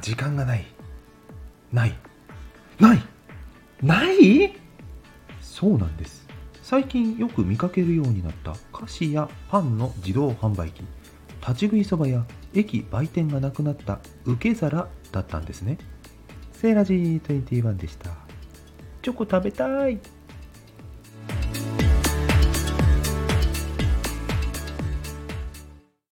時間がない。ない。ない。ない？そうなんです。最近よく見かけるようになった。菓子やパンの自動販売機。立ち食いそばや駅売店がなくなった。受け皿だったんですね。セーラジー21でした。チョコ食べたい。